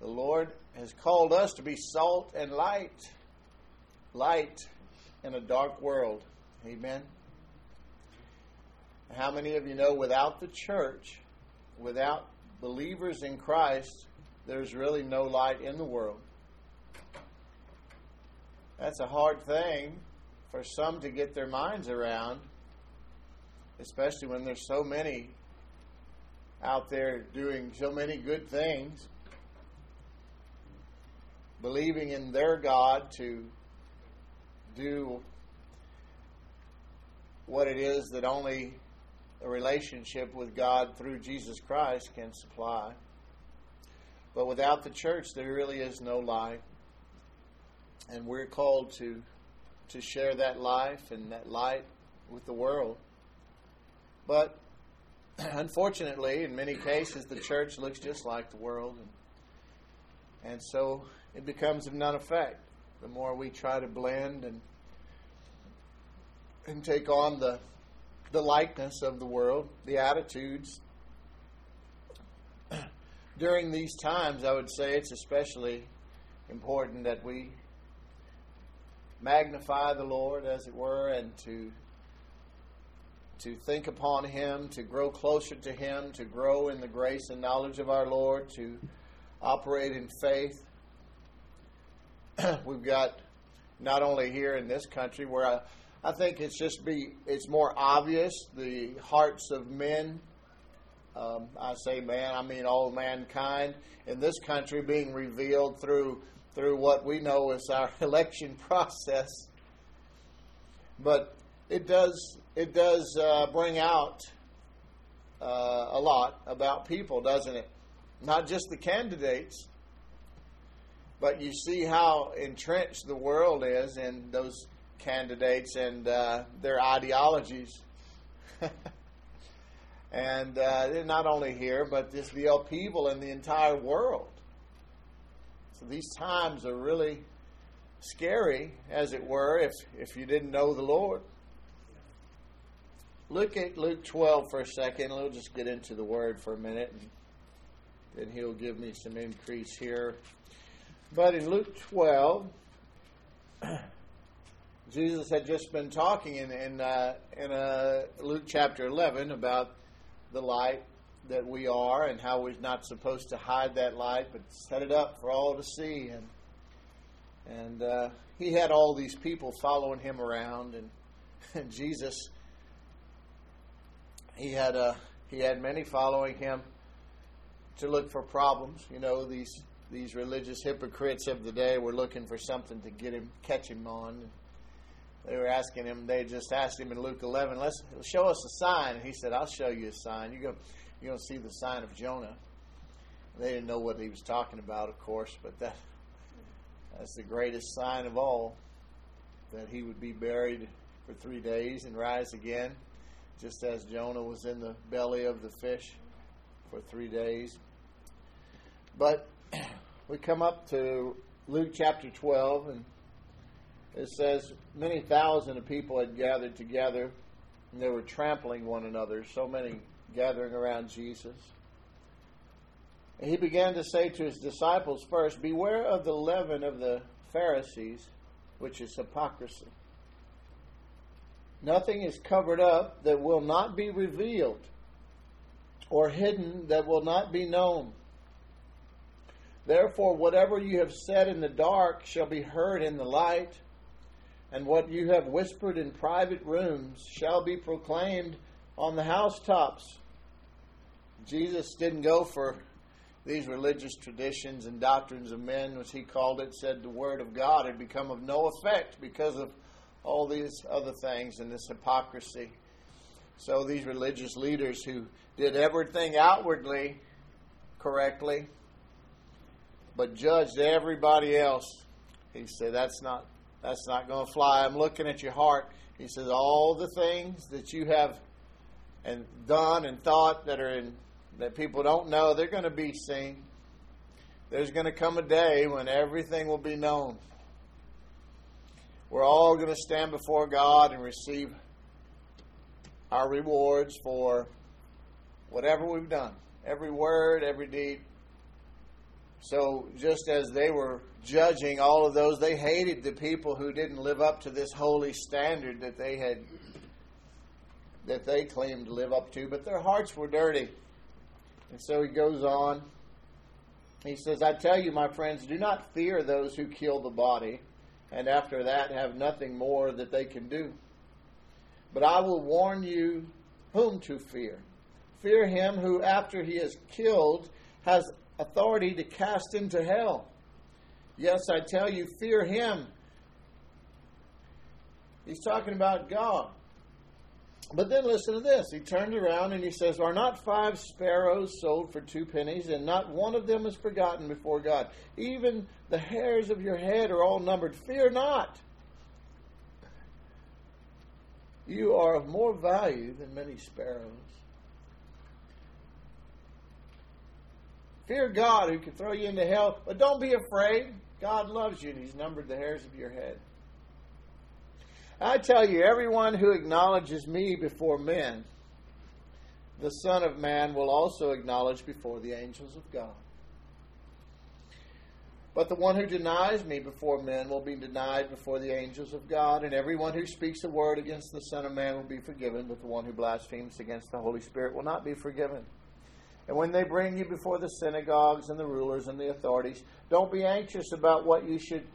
The Lord has called us to be salt and light. Light in a dark world. Amen. How many of you know without the church, without believers in Christ, there's really no light in the world? That's a hard thing for some to get their minds around, especially when there's so many out there doing so many good things, believing in their God to do what it is that only a relationship with God through Jesus Christ can supply. But without the church, there really is no life. And we're called to, to share that life and that light with the world. But unfortunately, in many cases, the church looks just like the world. And, and so it becomes of none effect. The more we try to blend and and take on the the likeness of the world, the attitudes. During these times, I would say it's especially important that we magnify the Lord, as it were, and to to think upon Him, to grow closer to Him, to grow in the grace and knowledge of our Lord, to operate in faith. We've got not only here in this country where I, I think it's just be it's more obvious the hearts of men. Um, I say man, I mean all mankind in this country being revealed through through what we know as our election process. But it does it does uh, bring out uh, a lot about people, doesn't it? Not just the candidates, but you see how entrenched the world is in those candidates and uh, their ideologies. and uh, not only here, but just the upheaval in the entire world. So these times are really scary, as it were, if, if you didn't know the Lord. Look at Luke 12 for a second. We'll just get into the word for a minute, and then he'll give me some increase here. But in Luke 12, Jesus had just been talking in in, uh, in uh, Luke chapter 11 about the light that we are and how we're not supposed to hide that light, but set it up for all to see. And and uh, he had all these people following him around, and, and Jesus he had uh, he had many following him to look for problems. You know these these religious hypocrites of the day were looking for something to get him catch him on they were asking him, they just asked him in Luke 11, let's show us a sign. And he said, I'll show you a sign. You you're going to see the sign of Jonah. They didn't know what he was talking about, of course, but that that's the greatest sign of all that he would be buried for three days and rise again, just as Jonah was in the belly of the fish for three days. But we come up to Luke chapter 12, and it says many thousand of people had gathered together and they were trampling one another, so many gathering around Jesus. And he began to say to his disciples first, Beware of the leaven of the Pharisees, which is hypocrisy. Nothing is covered up that will not be revealed, or hidden that will not be known. Therefore, whatever you have said in the dark shall be heard in the light and what you have whispered in private rooms shall be proclaimed on the housetops. Jesus didn't go for these religious traditions and doctrines of men, as he called it, said the word of God had become of no effect because of all these other things and this hypocrisy. So these religious leaders who did everything outwardly correctly, but judged everybody else, he said that's not that's not going to fly. I'm looking at your heart. He says, All the things that you have and done and thought that are in that people don't know, they're going to be seen. There's going to come a day when everything will be known. We're all going to stand before God and receive our rewards for whatever we've done. Every word, every deed. So, just as they were judging all of those, they hated the people who didn't live up to this holy standard that they had that they claimed to live up to, but their hearts were dirty. And so he goes on. He says, I tell you, my friends, do not fear those who kill the body, and after that have nothing more that they can do. But I will warn you whom to fear. Fear him who, after he is killed, has authority to cast into hell. Yes, I tell you, fear him. He's talking about God. But then listen to this. He turned around and he says, Are not five sparrows sold for two pennies, and not one of them is forgotten before God? Even the hairs of your head are all numbered. Fear not. You are of more value than many sparrows. Fear God who can throw you into hell, but don't be afraid. God loves you and He's numbered the hairs of your head. I tell you, everyone who acknowledges me before men, the Son of Man will also acknowledge before the angels of God. But the one who denies me before men will be denied before the angels of God, and everyone who speaks a word against the Son of Man will be forgiven, but the one who blasphemes against the Holy Spirit will not be forgiven. And when they bring you before the synagogues and the rulers and the authorities, don't be anxious about what you should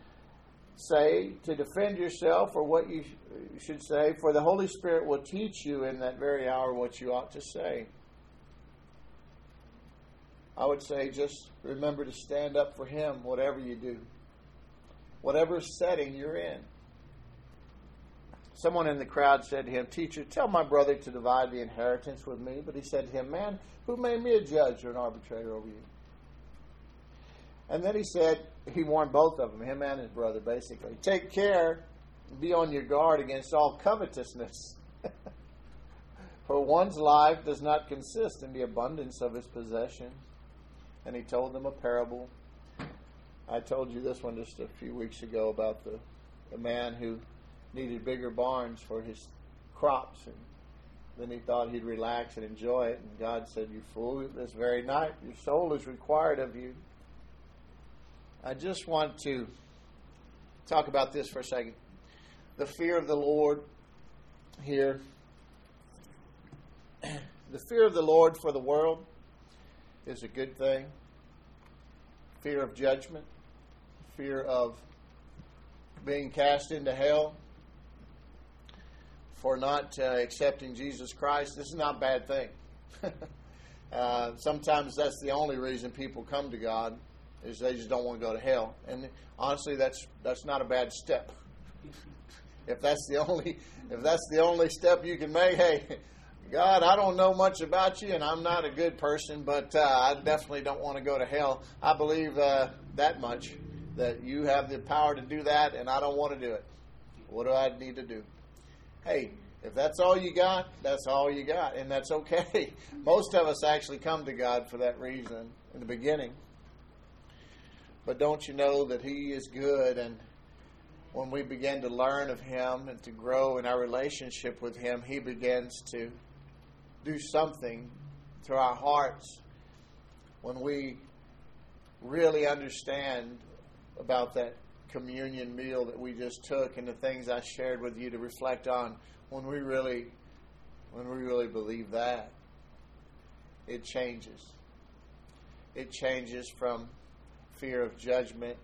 say to defend yourself or what you should say, for the Holy Spirit will teach you in that very hour what you ought to say. I would say just remember to stand up for Him, whatever you do, whatever setting you're in. Someone in the crowd said to him, Teacher, tell my brother to divide the inheritance with me. But he said to him, Man, who made me a judge or an arbitrator over you? And then he said, he warned both of them, him and his brother, basically. Take care, be on your guard against all covetousness. For one's life does not consist in the abundance of his possessions. And he told them a parable. I told you this one just a few weeks ago about the, the man who needed bigger barns for his crops. And then he thought he'd relax and enjoy it. And God said, You fool, this very night your soul is required of you. I just want to talk about this for a second. The fear of the Lord here. The fear of the Lord for the world is a good thing. Fear of judgment, fear of being cast into hell for not uh, accepting Jesus Christ. This is not a bad thing. uh, sometimes that's the only reason people come to God is they just don't want to go to hell. And honestly, that's that's not a bad step. if that's the only if that's the only step you can make, hey, God, I don't know much about you, and I'm not a good person, but uh, I definitely don't want to go to hell. I believe uh, that much that you have the power to do that, and I don't want to do it. What do I need to do? Hey, if that's all you got, that's all you got, and that's okay. Most of us actually come to God for that reason in the beginning. But don't you know that He is good? And when we begin to learn of Him and to grow in our relationship with Him, He begins to do something to our hearts when we really understand about that communion meal that we just took and the things I shared with you to reflect on when we really when we really believe that it changes. It changes from fear of judgment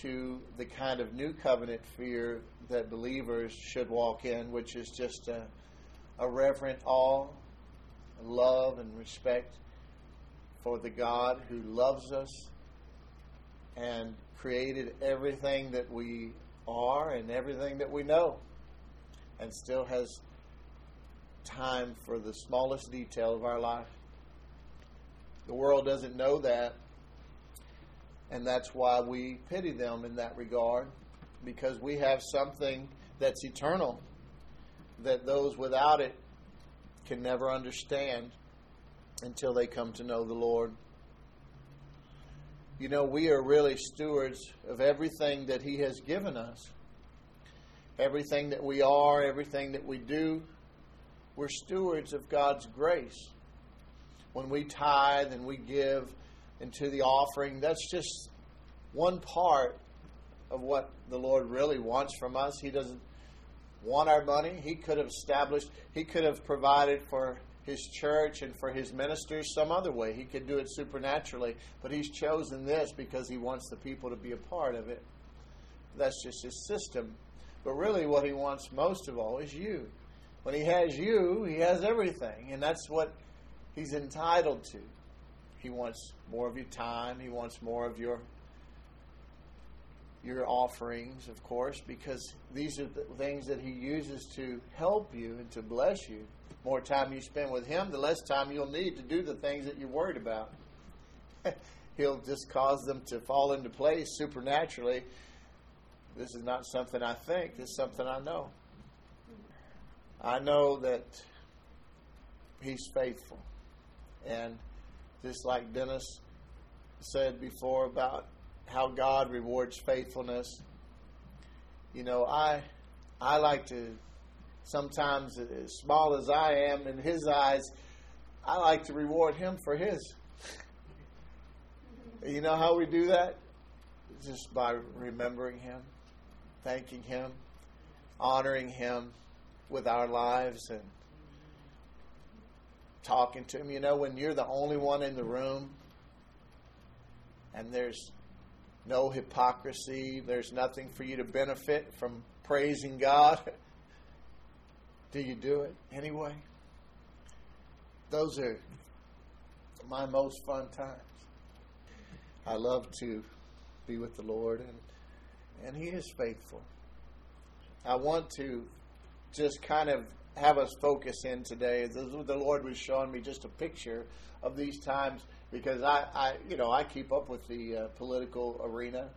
to the kind of new covenant fear that believers should walk in, which is just a, a reverent awe, love, and respect for the God who loves us and created everything that we are and everything that we know, and still has time for the smallest detail of our life. The world doesn't know that, and that's why we pity them in that regard, because we have something that's eternal that those without it can never understand until they come to know the Lord. You know, we are really stewards of everything that He has given us. Everything that we are, everything that we do, we're stewards of God's grace. When we tithe and we give into the offering. That's just one part of what the Lord really wants from us. He doesn't want our money. He could have established, He could have provided for His church and for His ministers some other way. He could do it supernaturally, but He's chosen this because He wants the people to be a part of it. That's just His system. But really, what He wants most of all is you. When He has you, He has everything, and that's what He's entitled to. He wants more of your time. He wants more of your your offerings, of course, because these are the things that He uses to help you and to bless you. The more time you spend with Him, the less time you'll need to do the things that you're worried about. He'll just cause them to fall into place supernaturally. This is not something I think, this is something I know. I know that He's faithful. And just like Dennis said before about how God rewards faithfulness. You know, I I like to sometimes as small as I am in his eyes, I like to reward him for his. You know how we do that? Just by remembering him, thanking him, honoring him with our lives and talking to him. You know, when you're the only one in the room and there's no hypocrisy. There's nothing for you to benefit from praising God. Do you do it anyway? Those are my most fun times. I love to be with the Lord, and and He is faithful. I want to just kind of have us focus in today. The Lord was showing me just a picture of these times because I, I you know, I keep up with the uh, political arena.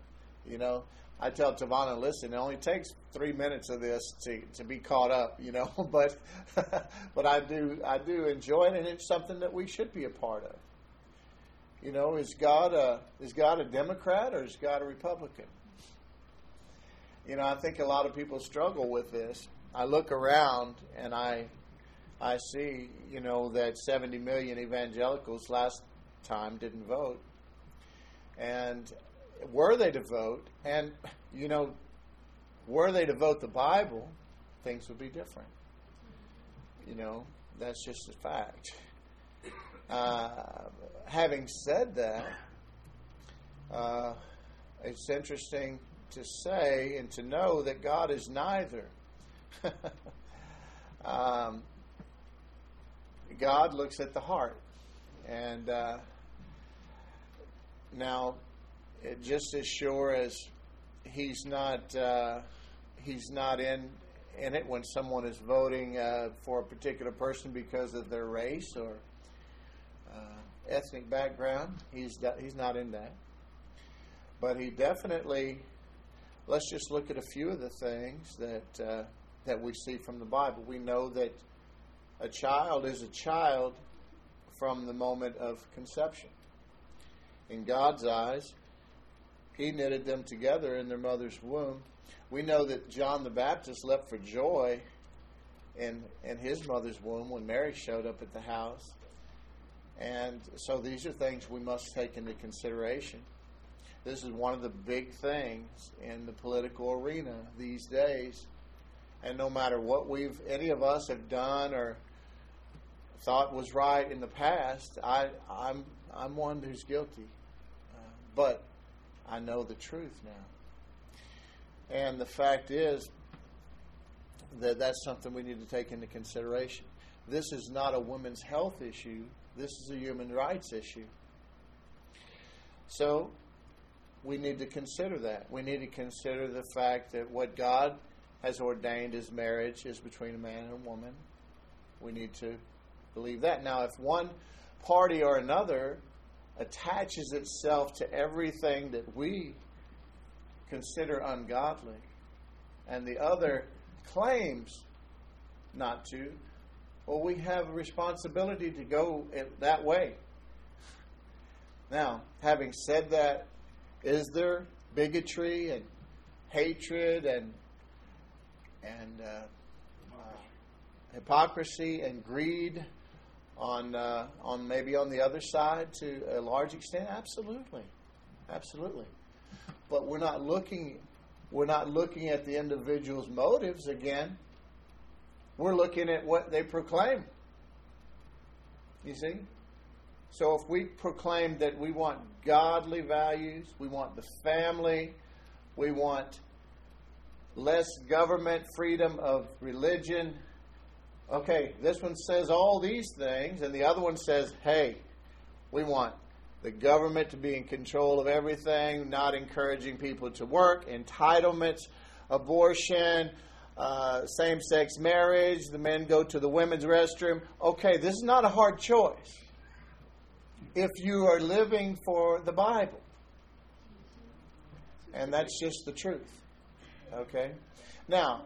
You know, I tell Tavana, listen, it only takes three minutes of this to, to be caught up. You know, but but I do I do enjoy it, and it's something that we should be a part of. You know, is God a is God a Democrat or is God a Republican? You know, I think a lot of people struggle with this. I look around and I I see, you know, that 70 million evangelicals last time didn't vote. And were they to vote, and, you know, were they to vote the Bible, things would be different. You know, that's just a fact. Uh, having said that, uh, it's interesting to say and to know that God is neither. um, God looks at the heart. And uh, now, it, just as sure as he's not uh, he's not in in it when someone is voting uh, for a particular person because of their race or uh, ethnic background. He's he's not in that, but he definitely. Let's just look at a few of the things that uh, that we see from the Bible. We know that a child is a child from the moment of conception. In God's eyes, He knitted them together in their mother's womb. We know that John the Baptist leapt for joy in, in his mother's womb when Mary showed up at the house. And so these are things we must take into consideration. This is one of the big things in the political arena these days. And no matter what we've, any of us have done or thought was right in the past, I, I'm, I'm one who's guilty. Uh, but I know the truth now. And the fact is that that's something we need to take into consideration. This is not a women's health issue, this is a human rights issue. So we need to consider that. We need to consider the fact that what God has ordained as marriage is between a man and a woman. We need to believe that. Now, if one party or another attaches itself to everything that we consider ungodly, and the other claims not to, well, we have a responsibility to go that way. Now, having said that, is there bigotry and hatred and and uh, uh, hypocrisy and greed on uh, on maybe on the other side to a large extent? Absolutely, absolutely. But we're not looking we're not looking at the individual's motives again. We're looking at what they proclaim. You see? So if we proclaim that we want godly values, we want the family, we want less government, freedom of religion. Okay, this one says all these things, and the other one says, hey, we want the government to be in control of everything, not encouraging people to work, entitlements, abortion, uh, same sex marriage, the men go to the women's restroom. Okay, this is not a hard choice if you are living for the Bible. And that's just the truth. Okay? Now,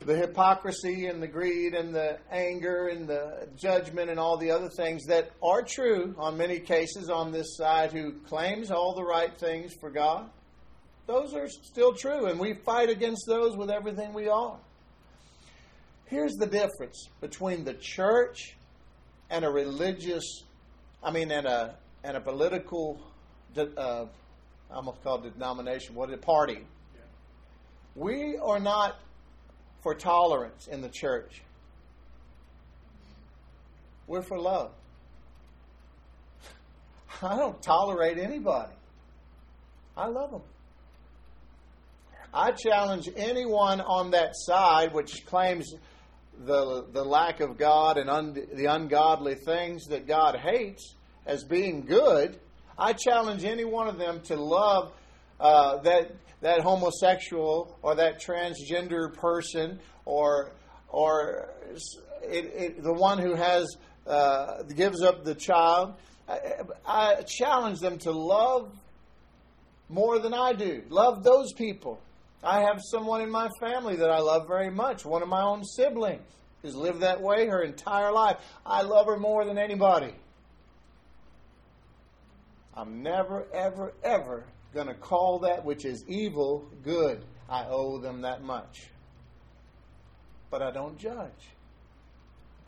the hypocrisy and the greed and the anger and the judgment and all the other things that are true on many cases on this side who claims all the right things for God, those are still true, and we fight against those with everything we are. Here's the difference between the church and a religious, I mean, and a and a political, uh, I almost called denomination. what a Party. We are not for tolerance in the church. We're for love. I don't tolerate anybody. I love them. I challenge anyone on that side which claims the, the lack of God and un, the ungodly things that God hates as being good. I challenge any one of them to love uh, that that homosexual or that transgender person or or it, it, the one who has uh, gives up the child. I, I challenge them to love more than I do. Love those people. I have someone in my family that I love very much. One of my own siblings has lived that way her entire life. I love her more than anybody. I'm never, ever, ever going to call that which is evil good. I owe them that much. But I don't judge.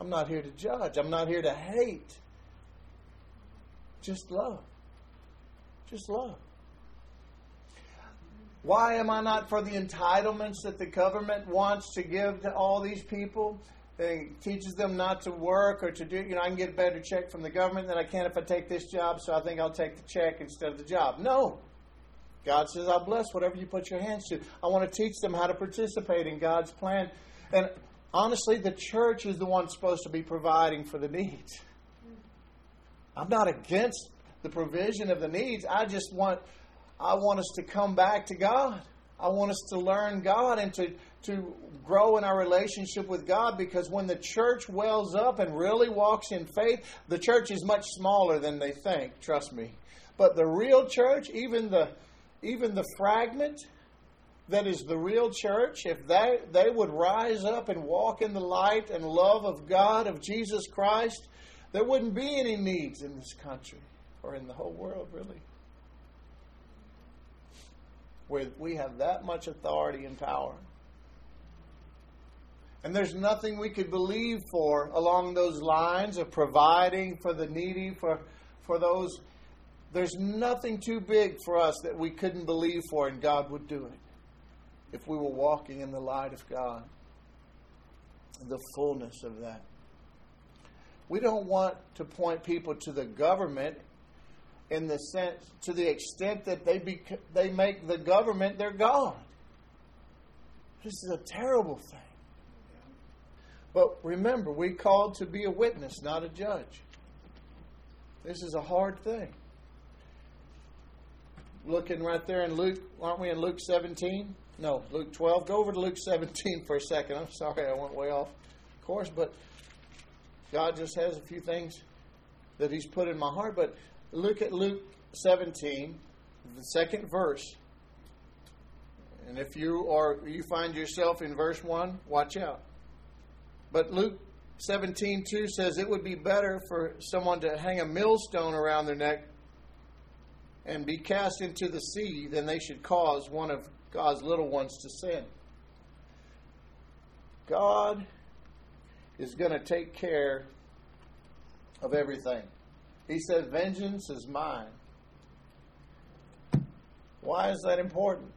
I'm not here to judge. I'm not here to hate. Just love. Just love. Why am I not for the entitlements that the government wants to give to all these people? It teaches them not to work or to do, you know, I can get a better check from the government than I can if I take this job, so I think I'll take the check instead of the job. No. God says, I'll bless whatever you put your hands to. I want to teach them how to participate in God's plan. And honestly, the church is the one supposed to be providing for the needs. I'm not against the provision of the needs. I just want I want us to come back to God. I want us to learn God and to, to grow in our relationship with God because when the church wells up and really walks in faith, the church is much smaller than they think, trust me. But the real church, even the even the fragment that is the real church, if they, they would rise up and walk in the light and love of God, of Jesus Christ, there wouldn't be any needs in this country or in the whole world, really where we have that much authority and power. And there's nothing we could believe for along those lines of providing for the needy, for, for those. There's nothing too big for us that we couldn't believe for, and God would do it if we were walking in the light of God, the fullness of that. We don't want to point people to the government in the sense to the extent that they bec- they make the government their god. This is a terrible thing. But remember, we called to be a witness, not a judge. This is a hard thing. Looking right there in Luke, aren't we in Luke 17? No, Luke 12. Go over to Luke 17 for a second. I'm sorry I went way off course, but God just has a few things that He's put in my heart. But look at Luke 17, the second verse. And if you are you find yourself in verse 1, watch out. But Luke 17, 2 says it would be better for someone to hang a millstone around their neck and be cast into the sea than they should cause one of God's little ones to sin. God is going to take care of everything. He said, Vengeance is mine. Why is that important?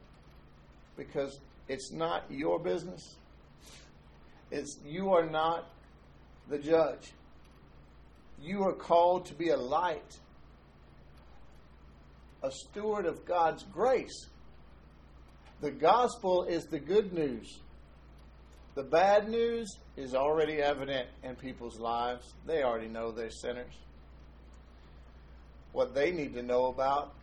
Because it's not your business. It's you are not the judge. You are called to be a light, a steward of God's grace. The gospel is the good news. The bad news is already evident in people's lives. They already know they're sinners. What they need to know about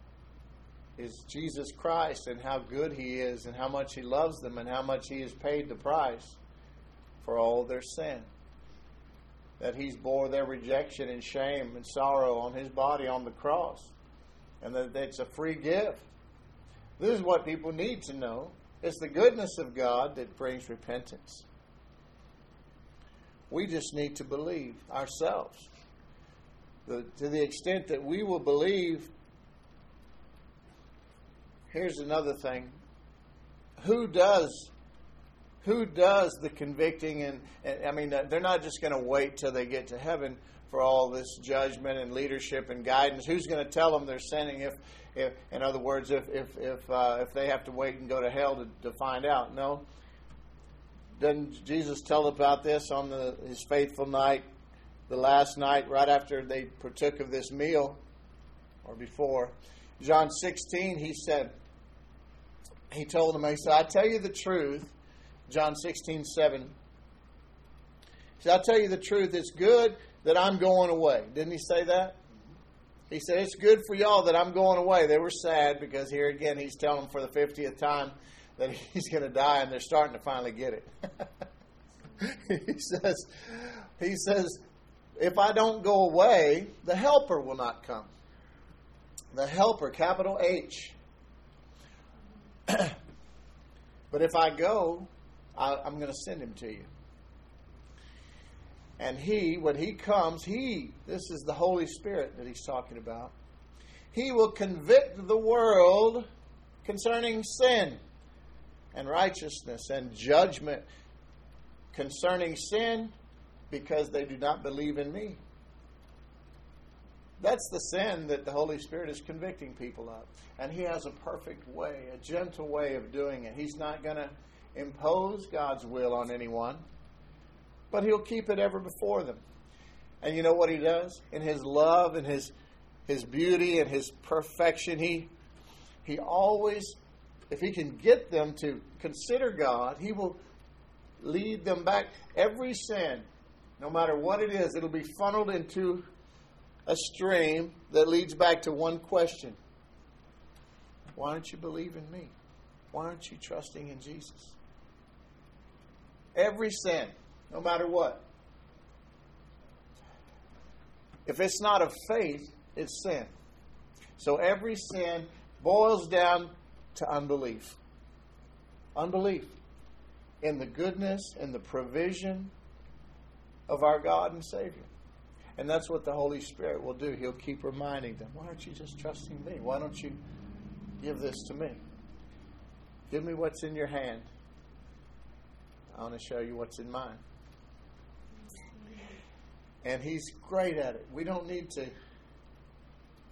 is Jesus Christ and how good He is and how much He loves them and how much He has paid the price for all their sin. That He's bore their rejection and shame and sorrow on His body on the cross. And that it's a free gift. This is what people need to know. It's the goodness of God that brings repentance. We just need to believe ourselves. The, to the extent that we will believe, here's another thing. Who does who does the convicting and, and I mean they're not just going to wait till they get to heaven for all this judgment and leadership and guidance. Who's going to tell them they're sinning if if, in other words, if if if, uh, if they have to wait and go to hell to, to find out. No. Doesn't Jesus tell about this on the, his faithful night, the last night, right after they partook of this meal, or before? John 16, he said, he told them, he said, I tell you the truth. John 16, 7. He said, I'll tell you the truth. It's good that I'm going away. Didn't he say that? He said, It's good for y'all that I'm going away. They were sad because here again, he's telling them for the 50th time that he's going to die, and they're starting to finally get it. he says, he says, if I don't go away, the helper will not come. The helper, capital H. but if I go, I, I'm going to send him to you. And he, when he comes, he, this is the Holy Spirit that he's talking about, he will convict the world concerning sin and righteousness and judgment concerning sin because they do not believe in me. That's the sin that the Holy Spirit is convicting people of. And He has a perfect way, a gentle way of doing it. He's not going to impose God's will on anyone but he'll keep it ever before them. And you know what he does? In his love and his his beauty and his perfection, he he always if he can get them to consider God, he will lead them back every sin, no matter what it is, it'll be funneled into a stream that leads back to one question. Why don't you believe in me? Why aren't you trusting in Jesus? Every sin no matter what. If it's not of faith, it's sin. So every sin boils down to unbelief. Unbelief in the goodness and the provision of our God and Savior. And that's what the Holy Spirit will do. He'll keep reminding them, why aren't you just trusting me? Why don't you give this to me? Give me what's in your hand. I want to show you what's in mine and he's great at it. We don't need to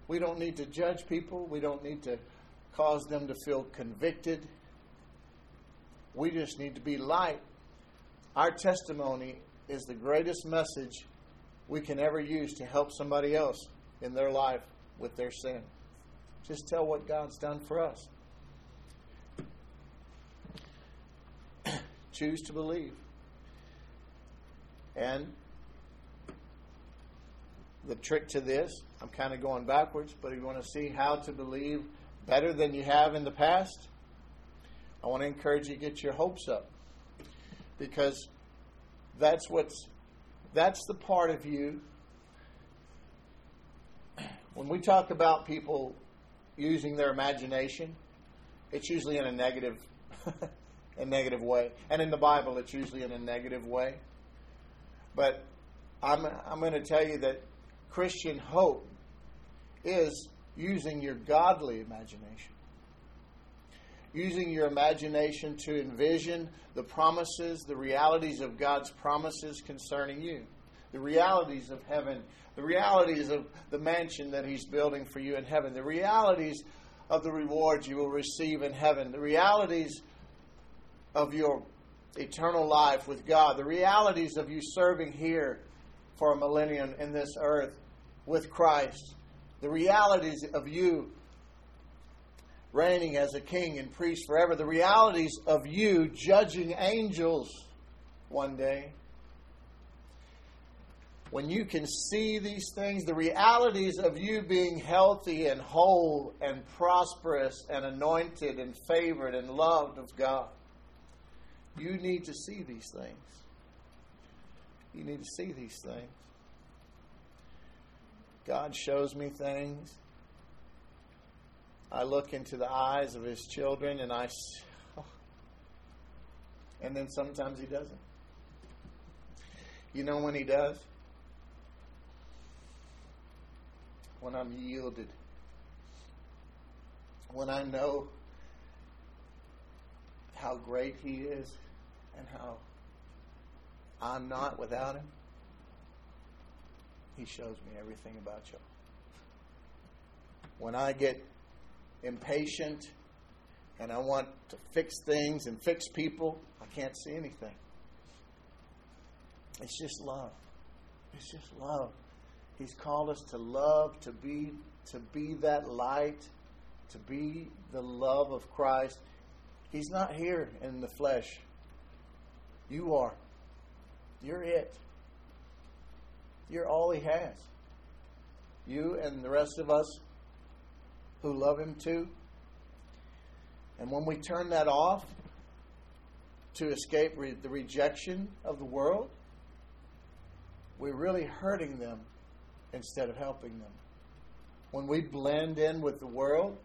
we don't need to judge people. We don't need to cause them to feel convicted. We just need to be light. Our testimony is the greatest message we can ever use to help somebody else in their life with their sin. Just tell what God's done for us. Choose to believe. And the trick to this, I'm kind of going backwards, but if you want to see how to believe better than you have in the past, I want to encourage you to get your hopes up. Because that's what's that's the part of you when we talk about people using their imagination, it's usually in a negative a negative way. And in the Bible it's usually in a negative way. But I'm I'm going to tell you that Christian hope is using your godly imagination. Using your imagination to envision the promises, the realities of God's promises concerning you. the realities of heaven, the realities of the mansion that He's building for you in heaven, the realities of the rewards you will receive in heaven, the realities of your eternal life with God, the realities of you serving here for a millennium in this earth with Christ, the realities of you reigning as a king and priest forever, the realities of you judging angels one day. When you can see these things, the realities of you being healthy and whole and prosperous and anointed and favored and loved of God, you need to see these things. You need to see these things. God shows me things. I look into the eyes of His children and I. And then sometimes He doesn't. You know when He does? When I'm yielded. When I know how great He is and how I'm not without Him. He shows me everything about you. When I get impatient and I want to fix things and fix people, I can't see anything. It's just love. It's just love. He's called us to love, to be to be that light, to be the love of Christ. He's not here in the flesh. You are. You're it. You're all he has. You and the rest of us who love him too. And when we turn that off to escape re- the rejection of the world, we're really hurting them instead of helping them. When we blend in with the world,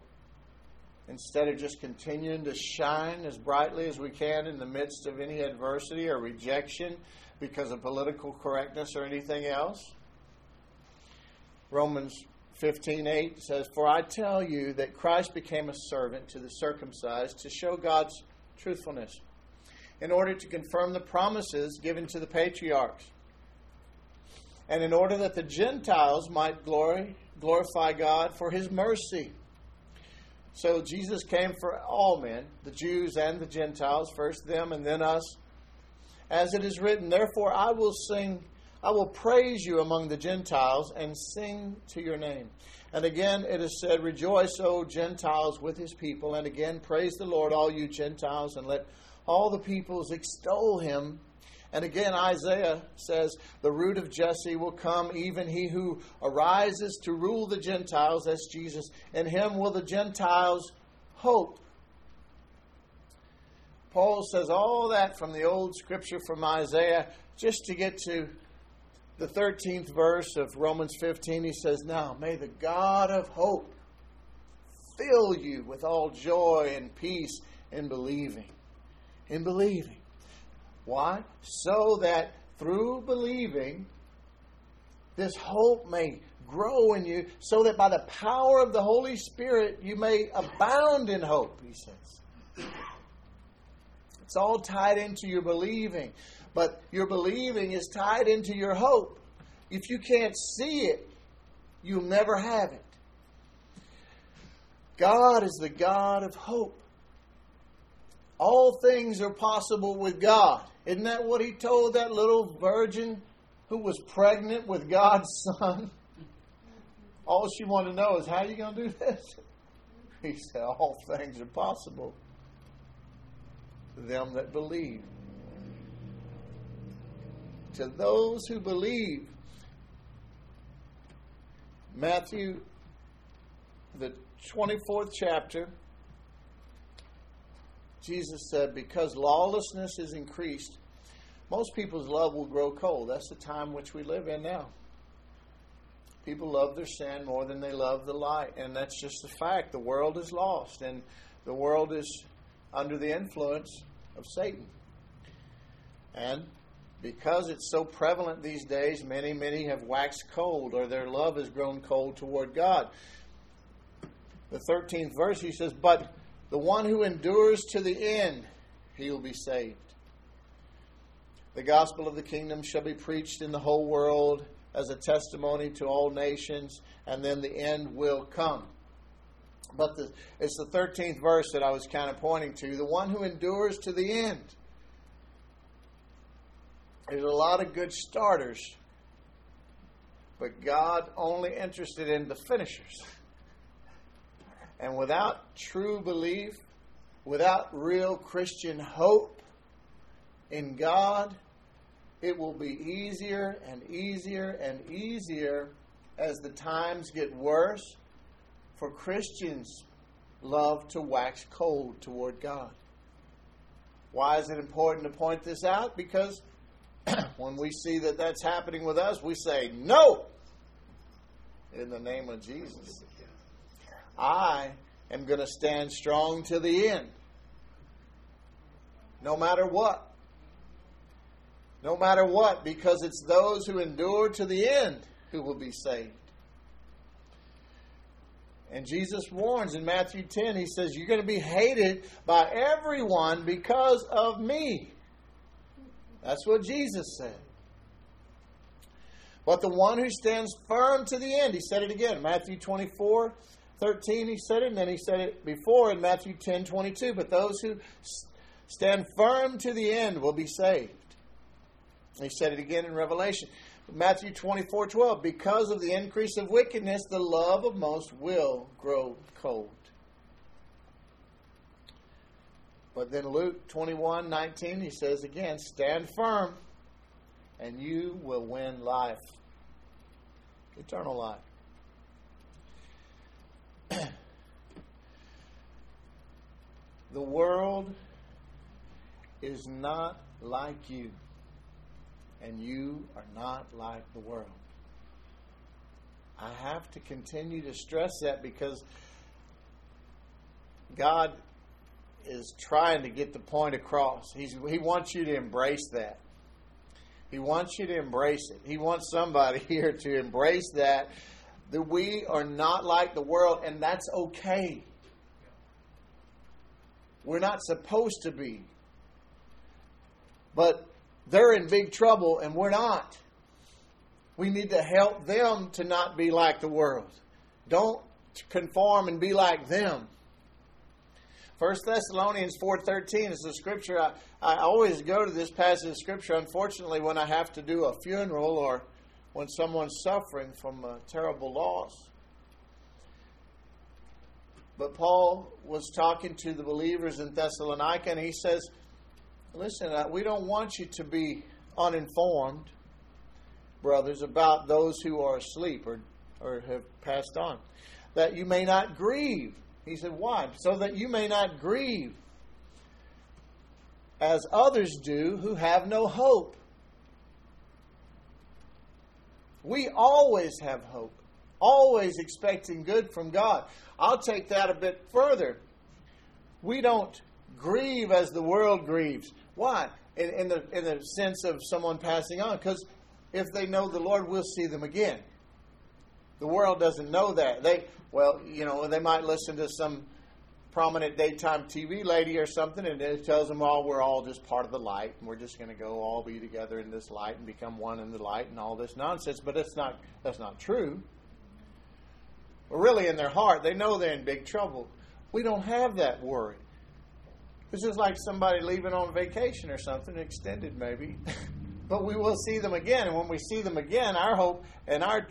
instead of just continuing to shine as brightly as we can in the midst of any adversity or rejection because of political correctness or anything else. Romans 15:8 says, "For I tell you that Christ became a servant to the circumcised to show God's truthfulness, in order to confirm the promises given to the patriarchs, and in order that the Gentiles might glory, glorify God for his mercy." So Jesus came for all men, the Jews and the Gentiles, first them and then us. As it is written, Therefore I will sing, I will praise you among the Gentiles and sing to your name. And again it is said, Rejoice, O Gentiles, with his people. And again, praise the Lord, all you Gentiles, and let all the peoples extol him. And again, Isaiah says, The root of Jesse will come, even he who arises to rule the Gentiles. That's Jesus. In him will the Gentiles hope. Paul says all that from the old scripture from Isaiah just to get to the 13th verse of Romans 15. He says, Now may the God of hope fill you with all joy and peace in believing. In believing why? So that through believing, this hope may grow in you, so that by the power of the Holy Spirit you may abound in hope, he says. It's all tied into your believing. But your believing is tied into your hope. If you can't see it, you'll never have it. God is the God of hope. All things are possible with God. Isn't that what he told that little virgin who was pregnant with God's son? All she wanted to know is, how are you going to do this? He said, all things are possible them that believe. To those who believe. Matthew, the 24th chapter, Jesus said, because lawlessness is increased, most people's love will grow cold. That's the time which we live in now. People love their sin more than they love the light. And that's just the fact. The world is lost, and the world is under the influence of Satan. And because it's so prevalent these days, many, many have waxed cold, or their love has grown cold toward God. The 13th verse, he says, But the one who endures to the end, he will be saved. the gospel of the kingdom shall be preached in the whole world as a testimony to all nations, and then the end will come. But the, it's the 13th verse that I was kind of pointing to the one who endures to the end. There's a lot of good starters, but God only interested in the finishers. And without true belief, without real Christian hope in God, it will be easier and easier and easier as the times get worse for Christians love to wax cold toward God. Why is it important to point this out? Because when we see that that's happening with us, we say, No! In the name of Jesus. I am going to stand strong to the end. No matter what. No matter what, because it's those who endure to the end who will be saved. And Jesus warns in Matthew 10, he says, You're going to be hated by everyone because of me. That's what Jesus said. But the one who stands firm to the end, he said it again, Matthew 24, 13, he said it, and then he said it before in Matthew 10, 22. But those who stand firm to the end will be saved. He said it again in Revelation. Matthew 24 12. Because of the increase of wickedness, the love of most will grow cold. But then Luke 21 19, he says again, Stand firm, and you will win life. Eternal life. the world is not like you and you are not like the world. I have to continue to stress that because God is trying to get the point across. He's, he wants you to embrace that. He wants you to embrace it. He wants somebody here to embrace that, that we are not like the world, and that's okay. We're not supposed to be. But they're in big trouble and we're not. We need to help them to not be like the world. Don't conform and be like them. 1 Thessalonians 4.13 is a scripture. I, I always go to this passage of scripture, unfortunately, when I have to do a funeral or when someone's suffering from a terrible loss. But Paul was talking to the believers in Thessalonica, and he says, Listen, we don't want you to be uninformed, brothers, about those who are asleep or, or have passed on. That you may not grieve. He said, Why? So that you may not grieve as others do who have no hope. We always have hope, always expecting good from God. I'll take that a bit further. We don't grieve as the world grieves. Why? In, in, the, in the sense of someone passing on. Because if they know the Lord, we'll see them again. The world doesn't know that. They, well, you know, they might listen to some prominent daytime TV lady or something, and it tells them, all we're all just part of the light, and we're just going to go all be together in this light and become one in the light, and all this nonsense." But it's not. That's not true. But really, in their heart, they know they're in big trouble. We don't have that worry. It's just like somebody leaving on vacation or something, extended maybe. but we will see them again. And when we see them again, our hope and our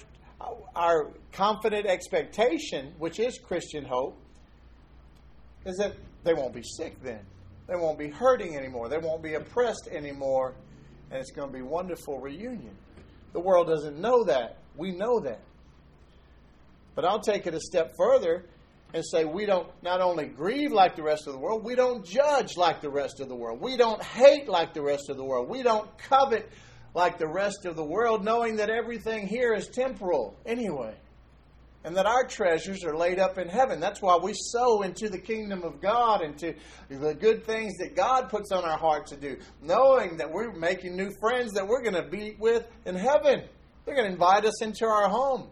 our confident expectation, which is Christian hope, is that they won't be sick then. They won't be hurting anymore. They won't be oppressed anymore. And it's going to be a wonderful reunion. The world doesn't know that. We know that. But I'll take it a step further and say we don't not only grieve like the rest of the world, we don't judge like the rest of the world. We don't hate like the rest of the world. We don't covet like the rest of the world, knowing that everything here is temporal anyway. And that our treasures are laid up in heaven. That's why we sow into the kingdom of God, into the good things that God puts on our heart to do, knowing that we're making new friends that we're going to be with in heaven. They're going to invite us into our home.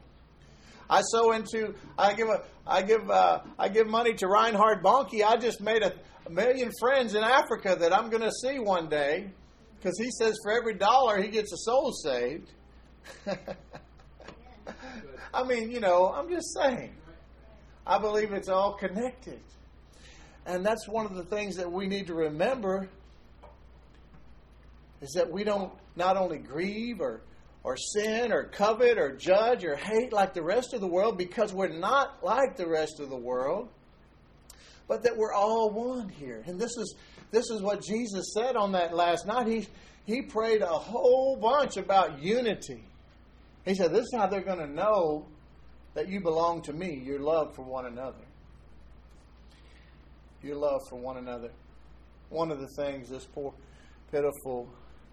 I sow into, I give a, I give, uh, I give money to Reinhard Bonnke. I just made a, a million friends in Africa that I'm going to see one day. Because he says for every dollar he gets a soul saved. I mean, you know, I'm just saying. I believe it's all connected. And that's one of the things that we need to remember is that we don't not only grieve or or sin or covet or judge or hate like the rest of the world because we're not like the rest of the world, but that we're all one here. And this is this is what Jesus said on that last night. He he prayed a whole bunch about unity. He said, This is how they're going to know that you belong to me, your love for one another. Your love for one another. One of the things this poor, pitiful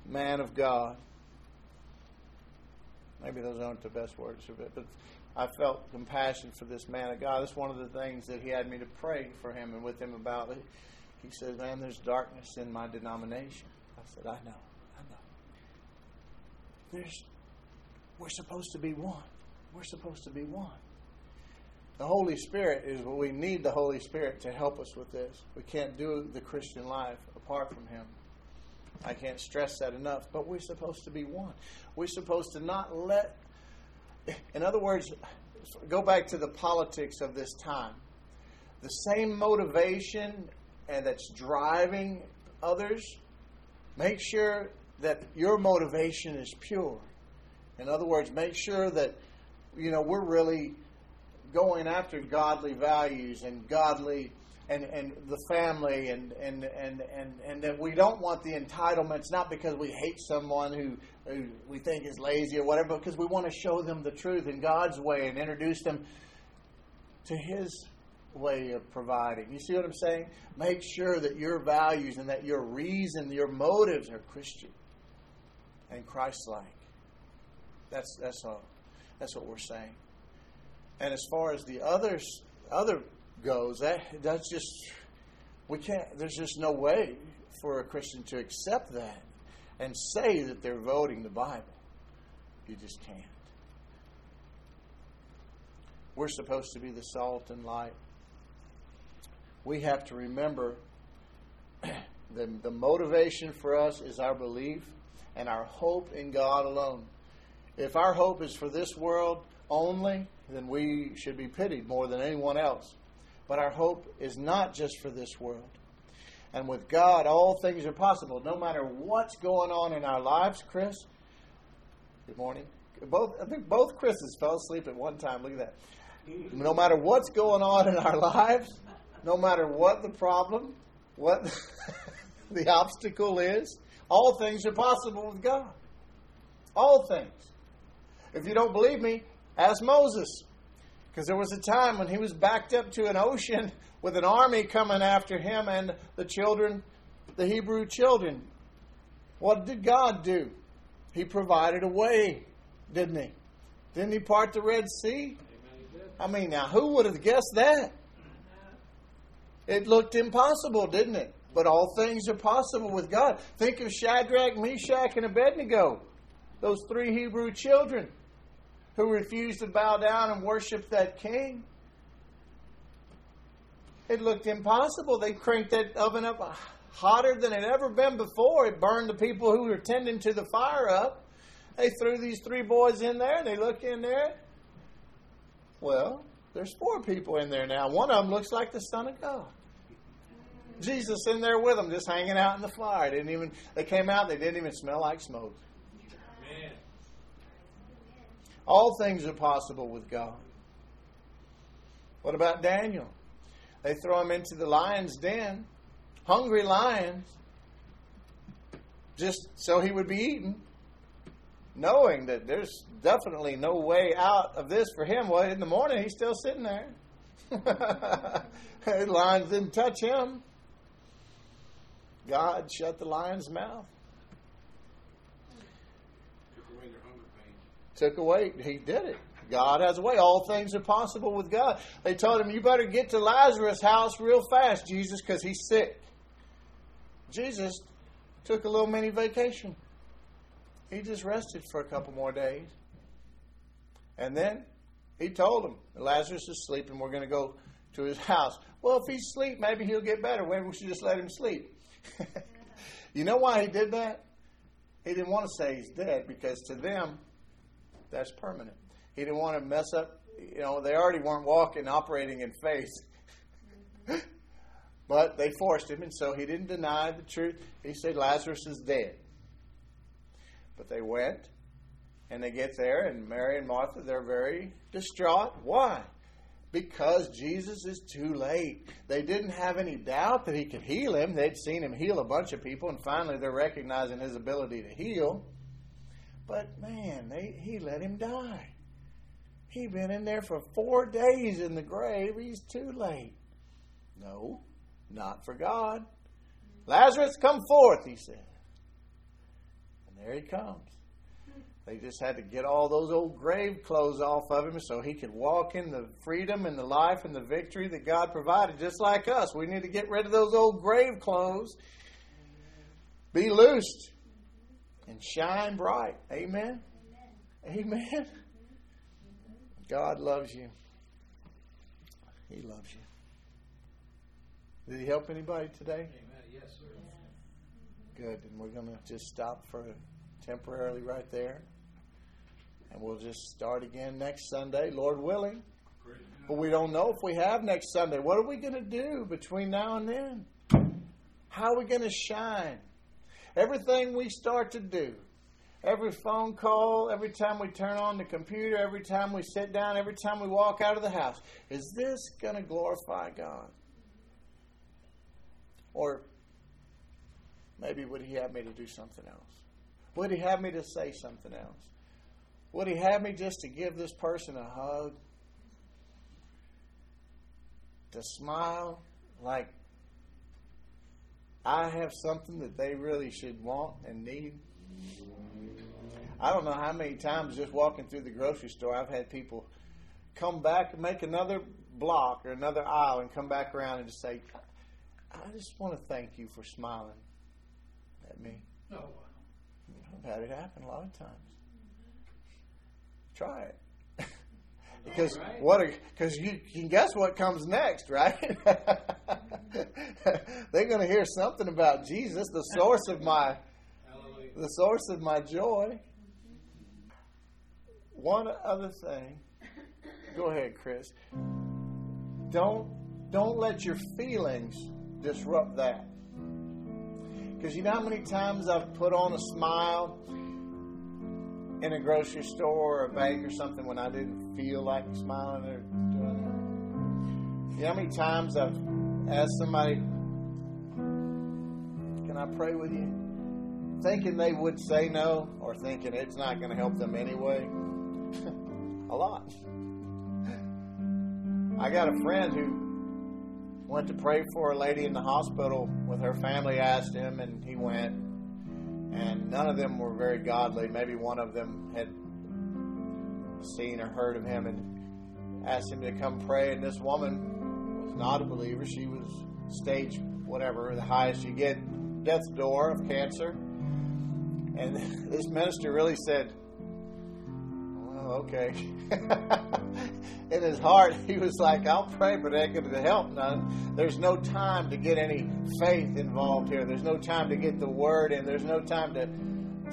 man of God, maybe those aren't the best words of it, but I felt compassion for this man of God. That's one of the things that he had me to pray for him and with him about. He said, Man, there's darkness in my denomination. I said, I know, I know. There's we're supposed to be one. We're supposed to be one. The Holy Spirit is what we need the Holy Spirit to help us with this. We can't do the Christian life apart from Him. I can't stress that enough. But we're supposed to be one. We're supposed to not let, in other words, go back to the politics of this time. The same motivation and that's driving others, make sure that your motivation is pure. In other words, make sure that you know we're really going after godly values and godly and, and the family and, and, and, and, and that we don't want the entitlements not because we hate someone who, who we think is lazy or whatever, because we want to show them the truth in God's way and introduce them to His way of providing. You see what I'm saying? Make sure that your values and that your reason, your motives are Christian and Christ like. That's that's all. That's what we're saying. And as far as the others other goes, that that's just we can't. There's just no way for a Christian to accept that and say that they're voting the Bible. You just can't. We're supposed to be the salt and light. We have to remember the, the motivation for us is our belief and our hope in God alone. If our hope is for this world only, then we should be pitied more than anyone else. But our hope is not just for this world. And with God, all things are possible. No matter what's going on in our lives, Chris. Good morning. Both I think both Chris's fell asleep at one time. Look at that. No matter what's going on in our lives, no matter what the problem, what the obstacle is, all things are possible with God. All things. If you don't believe me, ask Moses. Because there was a time when he was backed up to an ocean with an army coming after him and the children, the Hebrew children. What did God do? He provided a way, didn't he? Didn't he part the Red Sea? I mean, now who would have guessed that? It looked impossible, didn't it? But all things are possible with God. Think of Shadrach, Meshach, and Abednego, those three Hebrew children who refused to bow down and worship that king. It looked impossible. They cranked that oven up hotter than it ever been before. It burned the people who were tending to the fire up. They threw these three boys in there and they look in there. Well, there's four people in there now. One of them looks like the Son of God. Jesus in there with them, just hanging out in the fire. Didn't even. They came out. They didn't even smell like smoke. All things are possible with God. What about Daniel? They throw him into the lion's den, hungry lions, just so he would be eaten, knowing that there's definitely no way out of this for him. Well, in the morning, he's still sitting there. the lions didn't touch him. God shut the lion's mouth. Took away. He did it. God has a way. All things are possible with God. They told him, You better get to Lazarus' house real fast, Jesus, because he's sick. Jesus took a little mini vacation. He just rested for a couple more days. And then he told him, Lazarus is sleeping. We're going to go to his house. Well, if he's asleep, maybe he'll get better. Maybe we should just let him sleep. you know why he did that? He didn't want to say he's dead because to them, that's permanent. He didn't want to mess up. You know, they already weren't walking, operating in faith. but they forced him, and so he didn't deny the truth. He said Lazarus is dead. But they went, and they get there, and Mary and Martha, they're very distraught. Why? Because Jesus is too late. They didn't have any doubt that he could heal him. They'd seen him heal a bunch of people, and finally they're recognizing his ability to heal. But man, they, he let him die. He'd been in there for four days in the grave. He's too late. No, not for God. Lazarus, come forth, he said. And there he comes. They just had to get all those old grave clothes off of him so he could walk in the freedom and the life and the victory that God provided, just like us. We need to get rid of those old grave clothes, be loosed, and shine bright. Amen. Amen. Amen. God loves you. He loves you. Did he help anybody today? Amen. Yes, sir. Good. And we're going to just stop for temporarily right there. And we'll just start again next Sunday, Lord willing. But we don't know if we have next Sunday. What are we going to do between now and then? How are we going to shine? Everything we start to do, every phone call, every time we turn on the computer, every time we sit down, every time we walk out of the house, is this going to glorify God? Or maybe would He have me to do something else? Would He have me to say something else? Would He have me just to give this person a hug? To smile like I have something that they really should want and need? I don't know how many times just walking through the grocery store I've had people come back and make another block or another aisle and come back around and just say, I just want to thank you for smiling at me. Oh, wow. I've had it happen a lot of times. Try it. Because Right. what? Because you can guess what comes next, right? They're going to hear something about Jesus, the source of my Hallelujah. the source of my joy. One other thing. Go ahead, Chris. Don't don't let your feelings disrupt that. Because you know how many times I've put on a smile in a grocery store or a bank or something when I didn't feel like smiling or doing it. You know how many times I've asked somebody, "Can I pray with you?" thinking they would say no or thinking it's not going to help them anyway. a lot. I got a friend who went to pray for a lady in the hospital with her family asked him and he went and none of them were very godly. Maybe one of them had seen or heard of him and asked him to come pray and this woman was not a believer. She was stage whatever, the highest you get, death's door of cancer. And this minister really said, Okay. In his heart, he was like, I'll pray, but it ain't going to help none. There's no time to get any faith involved here. There's no time to get the word in. There's no time to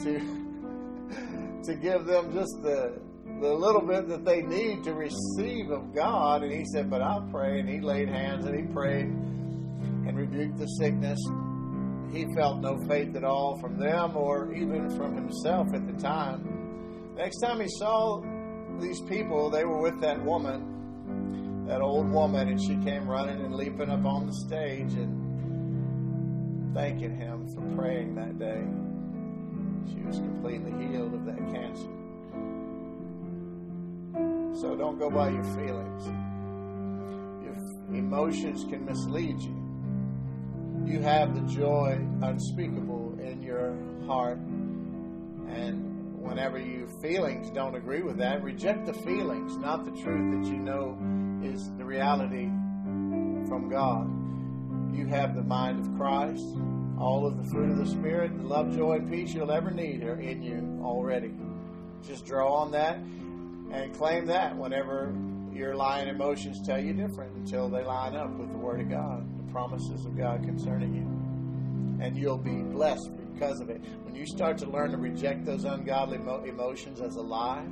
to to give them just the the little bit that they need to receive of God. And he said, But I'll pray. And he laid hands and he prayed and rebuked the sickness he felt no faith at all from them or even from himself at the time. Next time he saw these people, they were with that woman, that old woman, and she came running and leaping up on the stage and thanking him for praying that day. She was completely healed of that cancer. So don't go by your feelings. Your emotions can mislead you you have the joy unspeakable in your heart. And whenever your feelings don't agree with that, reject the feelings, not the truth that you know is the reality from God. You have the mind of Christ. All of the fruit of the Spirit, the love, joy, and peace you'll ever need are in you already. Just draw on that and claim that whenever your lying emotions tell you different until they line up with the Word of God the promises of God concerning you. And you'll be blessed because of it. When you start to learn to reject those ungodly emotions as a lie,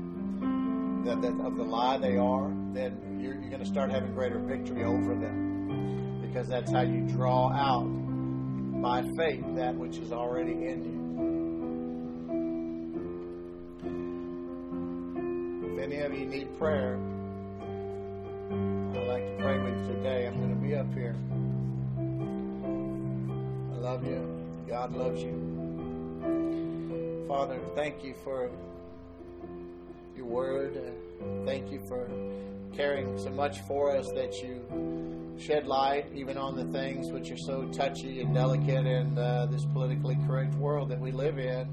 that, that of the lie they are, then you're, you're going to start having greater victory over them. Because that's how you draw out by faith that which is already in you. If any of you need prayer, I'd like to pray with you today. I'm going to be up here. I love you. God loves you. Father, thank you for your word. Uh, thank you for caring so much for us that you shed light even on the things which are so touchy and delicate in uh, this politically correct world that we live in.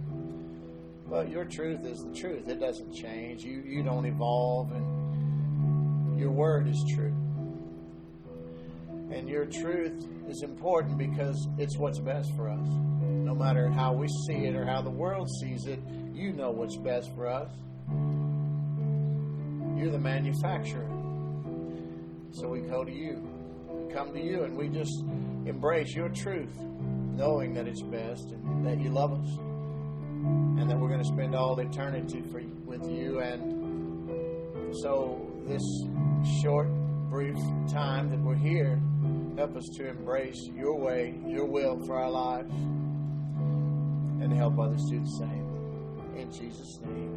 But your truth is the truth. It doesn't change. You you don't evolve and your word is true. And your truth is important because it's what's best for us. No matter how we see it or how the world sees it, you know what's best for us. You're the manufacturer. So we go to you. We come to you and we just embrace your truth, knowing that it's best and that you love us. And that we're going to spend all eternity for, with you. And so, this short, brief time that we're here, help us to embrace your way, your will for our lives, and help others do the same. In Jesus' name.